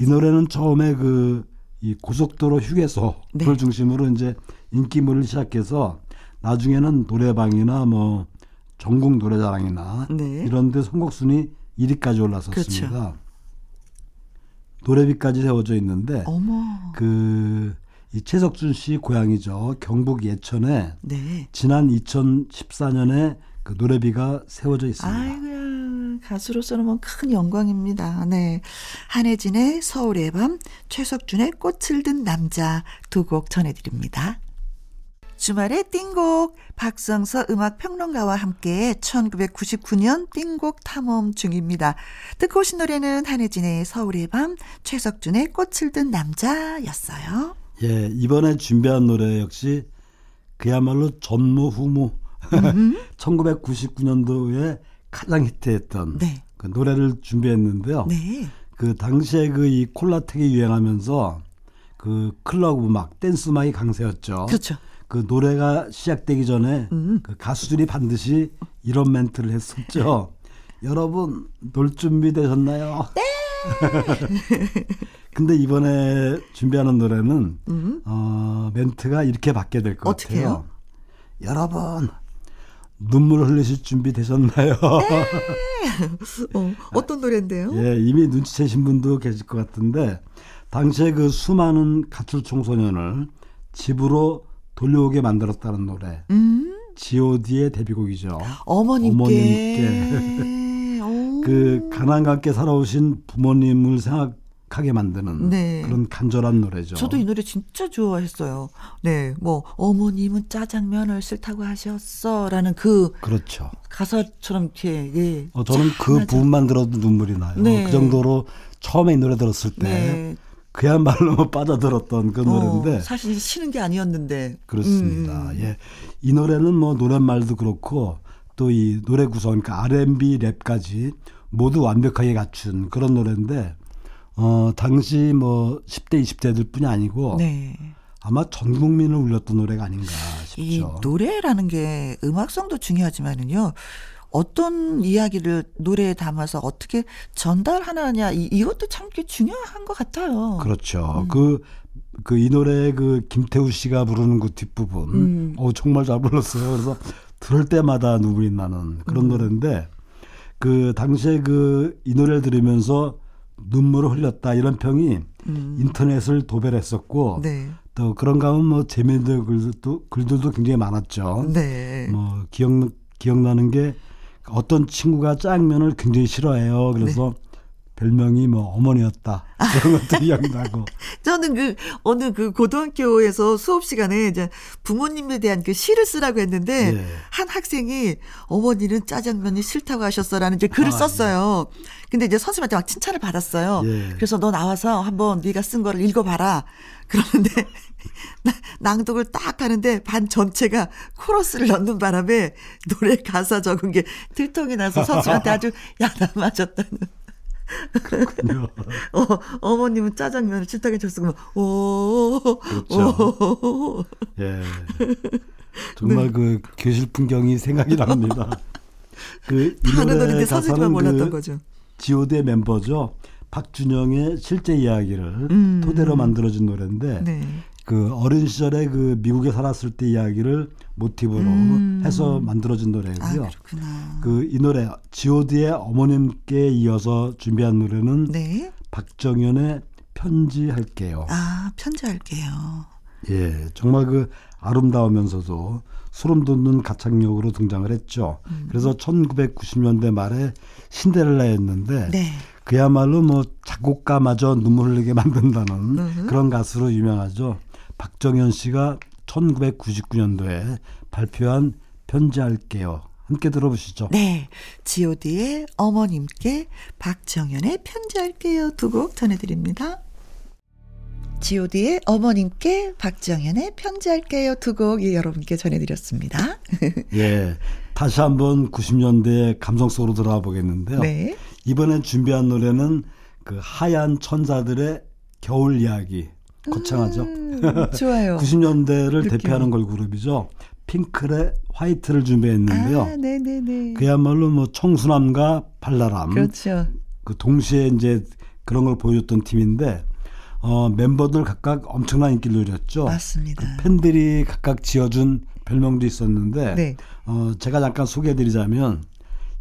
이 노래는 처음에 그 이 고속도로 휴게소를 네. 중심으로 이제 인기물을 시작해서 나중에는 노래방이나 뭐 전국 노래자랑이나 네. 이런 데 선곡순위 1위까지 올랐었습니다. 그렇죠. 노래비까지 세워져 있는데 어머. 그이 최석준 씨 고향이죠 경북 예천에 네. 지난 2014년에 그 노래비가 세워져 있습니다. 아이고야 가수로서는 뭐큰 영광입니다. 네. 한혜진의 서울의 밤, 최석준의 꽃을 든 남자 두 곡 전해드립니다. 주말의 띵곡 박성서 음악 평론가와 함께 1999년 띵곡 탐험 중입니다. 듣고 오신 노래는 한혜진의 서울의 밤, 최석준의 꽃을 든 남자였어요. 예, 이번에 준비한 노래 역시 그야말로 전무후무 1999년도에 가장 히트했던 네. 그 노래를 준비했는데요. 네. 그 당시에 그 이 콜라텍이 유행하면서 그 클럽 음악, 댄스 음악이 강세였죠. 그렇죠. 그 노래가 시작되기 전에 음. 그 가수들이 반드시 이런 멘트를 했었죠. 여러분 놀 준비 되셨나요? 네. 근데 이번에 준비하는 노래는 음. 어, 멘트가 이렇게 바뀌게 될 것 같아요. 여러분 눈물 흘리실 준비 되셨나요? 어, 어떤 노래인데요? 예, 이미 눈치채신 분도 계실 것 같은데 당시에 그 수많은 가출 청소년을 집으로 돌려오게 만들었다는 노래. 음. G.O.D의 데뷔곡이죠. 어머님께. 오. 그 함께 살아오신 부모님을 생각 하게 만드는 네. 그런 간절한 노래죠. 저도 이 노래 진짜 좋아했어요. 네, 뭐 어머님은 짜장면을 싫다고 하셨어라는 그 그렇죠. 가사처럼 이렇게 예. 어, 저는 그 짠하죠. 부분만 들어도 눈물이 나요. 네. 그 정도로 처음에 이 노래 들었을 때 네. 그야말로 빠져들었던 그 어, 노래인데 사실 쉬는 게 아니었는데. 그렇습니다. 음. 예. 이 노래는 뭐 노랫말도 그렇고 또 이 노래 구성, 그러니까 R&B 랩까지 모두 완벽하게 갖춘 그런 노래인데 어, 당시 뭐 10대, 20대들 뿐이 아니고 네. 아마 전 국민을 울렸던 노래가 아닌가 이 싶죠. 노래라는 게 음악성도 중요하지만은요. 어떤 이야기를 노래에 담아서 어떻게 전달하느냐 이, 이것도 참꽤 중요한 것 같아요. 그렇죠. 그, 그 이 노래 그 김태우 씨가 부르는 그 뒷부분. 음. 어, 정말 잘 불렀어요. 그래서 들을 때마다 눈물이 나는 그런 음. 노래인데 그 당시에 그 이 노래를 들으면서 눈물을 흘렸다 이런 평이 음. 인터넷을 도배했었고 네. 또 그런가 하면 뭐 재미있는 글들도, 글들도 굉장히 많았죠. 네. 뭐 기억 기억나는 게 어떤 친구가 짜장면을 굉장히 싫어해요. 그래서 네. 별명이 뭐 어머니였다 그런 것도 기억나고 저는 그 어느 그 고등학교에서 수업 시간에 이제 부모님에 대한 그 시를 쓰라고 했는데 예. 한 학생이 어머니는 짜장면이 싫다고 하셨어라는 이제 글을 아, 썼어요. 근데 이제 선생님한테 막 칭찬을 받았어요. 예. 그래서 너 나와서 한번 네가 쓴 거를 읽어봐라. 그러는데 나- 낭독을 딱 하는데 반 전체가 코러스를 넣는 바람에 노래 가사 적은 게 들통이 나서 선생님한테 아주 야단 맞았다는. 그렇군요. 어, 어머님은 짜장면을 해줬어. 그러면, 오, 그렇죠. 오. 예. 정말 네. 그 교실 풍경이 생각이 납니다. 그 노래 노래인데 선생님만 가사는 몰랐던 그 거죠. G.O.D의 멤버죠. 박준영의 실제 이야기를 음. 토대로 만들어진 노래인데 네. 그 어린 시절에 그 미국에 살았을 때 이야기를 모티브로 음. 해서 만들어진 아, 노래고요. 그렇구나. 그이 노래 G.O.D의 어머님께 이어서 준비한 노래는 네. 박정현의 편지할게요. 아, 편지할게요. 예, 정말 그 아름다우면서도 소름 돋는 가창력으로 등장을 했죠. 음. 그래서 1990년대 말에 신데렐라였는데 네. 그야말로 뭐 작곡가마저 눈물 흘리게 만든다는 음흠. 그런 가수로 유명하죠. 박정현 씨가 1999년도에 발표한 편지할게요. 함께 들어보시죠. 네. god의 어머님께 박정현의 편지할게요. 두 곡 전해드립니다. God의 어머님께 박정현의 편지할게요 두곡 여러분께 전해드렸습니다. 예. 다시 한번 90년대 감성 속으로 들어가 보겠는데요. 네. 이번에 준비한 노래는 그 하얀 천사들의 겨울 이야기. 거창하죠. 음, 좋아요. 90년대를 느낌. 대표하는 걸그룹이죠. 핑클의 화이트를 준비했는데요. 아, 네네네. 그야말로 뭐 청순함과 발랄함. 그렇죠. 그 동시에 이제 그런 걸 보여줬던 팀인데 어, 멤버들 각각 엄청난 인기를 누렸죠. 맞습니다. 그 팬들이 각각 지어준 별명도 있었는데 네. 어, 제가 잠깐 소개해드리자면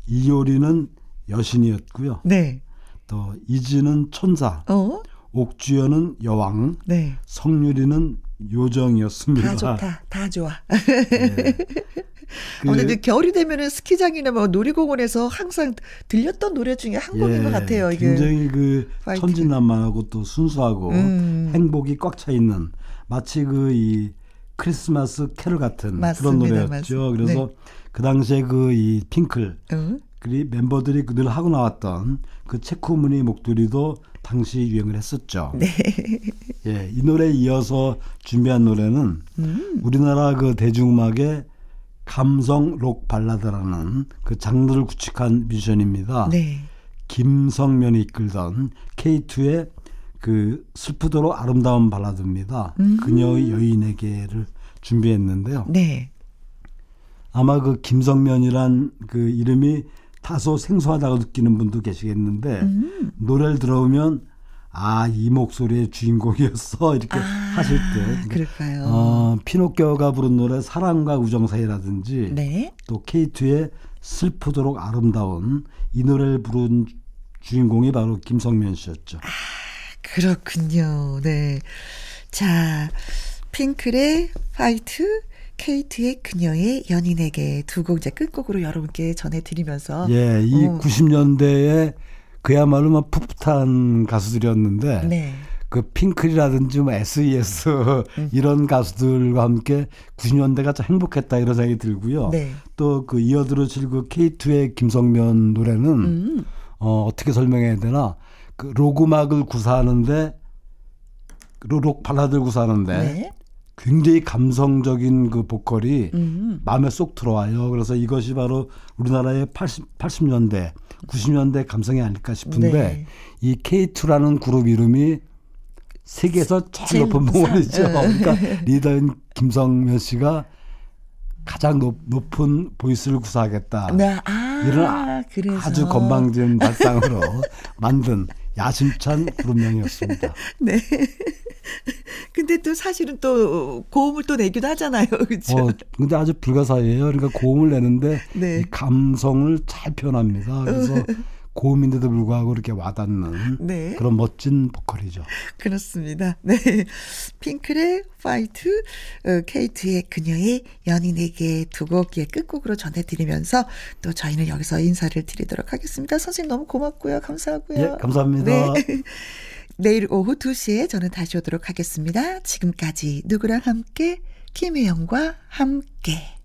이효리는 여신이었고요. 네. 또 이지는 천사, 어? 옥주연은 여왕, 네. 성유리는 요정이었습니다. 다 좋다. 다 좋아. 네. 그- 아무래도 겨울이 되면은 스키장이나 뭐 놀이공원에서 항상 들렸던 노래 중에 한 곡인 예, 것 같아요. 이게. 굉장히 그 파이팅. 천진난만하고 또 순수하고 음. 행복이 꽉 차 있는 마치 그 이 크리스마스 캐럴 같은 그런 맞습니다, 노래였죠. 맞습니다. 그래서 네. 그 당시에 그 이 핑클 응? 그리 멤버들이 늘 하고 나왔던 그 체크무늬 목도리도 당시 유행을 했었죠. 네. 예, 이 노래에 이어서 준비한 노래는 음. 우리나라 그 대중음악의 감성 록 발라드라는 그 장르를 구축한 뮤지션입니다. 네. 김성면이 이끌던 K2의 그 슬프도록 아름다운 발라드입니다. 음. 그녀의 여인에게를 준비했는데요. 네. 아마 그 김성면이란 그 이름이 다소 생소하다고 느끼는 분도 계시겠는데 음. 노래를 들어오면 아 이 목소리의 주인공이었어 이렇게 아, 하실 때 그럴까요? 어, 피노키오가 부른 노래 사랑과 우정 사이라든지 네. 또 K2의 슬프도록 아름다운 이 노래를 부른 주인공이 바로 김성면 씨였죠. 그렇군요. 네. 자, 핑클의 화이트, K2의 그녀의 연인에게 두 곡 이제 끝곡으로 여러분께 전해드리면서 예, 이 어. 90년대에 그야말로 막 풋풋한 가수들이었는데 네. 그 핑클이라든지 뭐 SES 이런 가수들과 함께 90년대가 참 행복했다 이런 생각이 들고요. 네. 또그 이어들으실 그 K2의 김성면 노래는 음. 어, 어떻게 설명해야 되나 그 록음악을 구사하는데 로- 록 발라드를 구사하는데 네. 굉장히 감성적인 그 보컬이 음. 마음에 쏙 들어와요. 그래서 이것이 바로 우리나라의 80, 80년대, 90년대 감성이 아닐까 싶은데 네. 이 K2라는 그룹 이름이 세계에서 제일 높은. 산. 그러니까 리더인 김성면 씨가 가장 높, 높은 보이스를 구사하겠다. 네. 아, 이런 그래서 아주 건방진 발상으로 만든 야심찬 그룹명이었습니다. 네. 근데 또 사실은 또 고음을 또 내기도 하잖아요. 그렇죠? 어, 근데 아주 불가사의예요. 그러니까 고음을 내는데 네. 이 감성을 잘 표현합니다. 그래서 고음인데도 불구하고 이렇게 와닿는 네. 그런 멋진 보컬이죠. 그렇습니다. 네. 핑클의 화이트, 어, K2의 그녀의 연인에게 두 곡의 끝곡으로 전해드리면서 또 저희는 여기서 인사를 드리도록 하겠습니다. 선생님 너무 고맙고요. 감사하고요. 예, 감사합니다. 네. 내일 오후 2시에 저는 다시 오도록 하겠습니다. 지금까지 누구랑 함께 김혜영과 함께.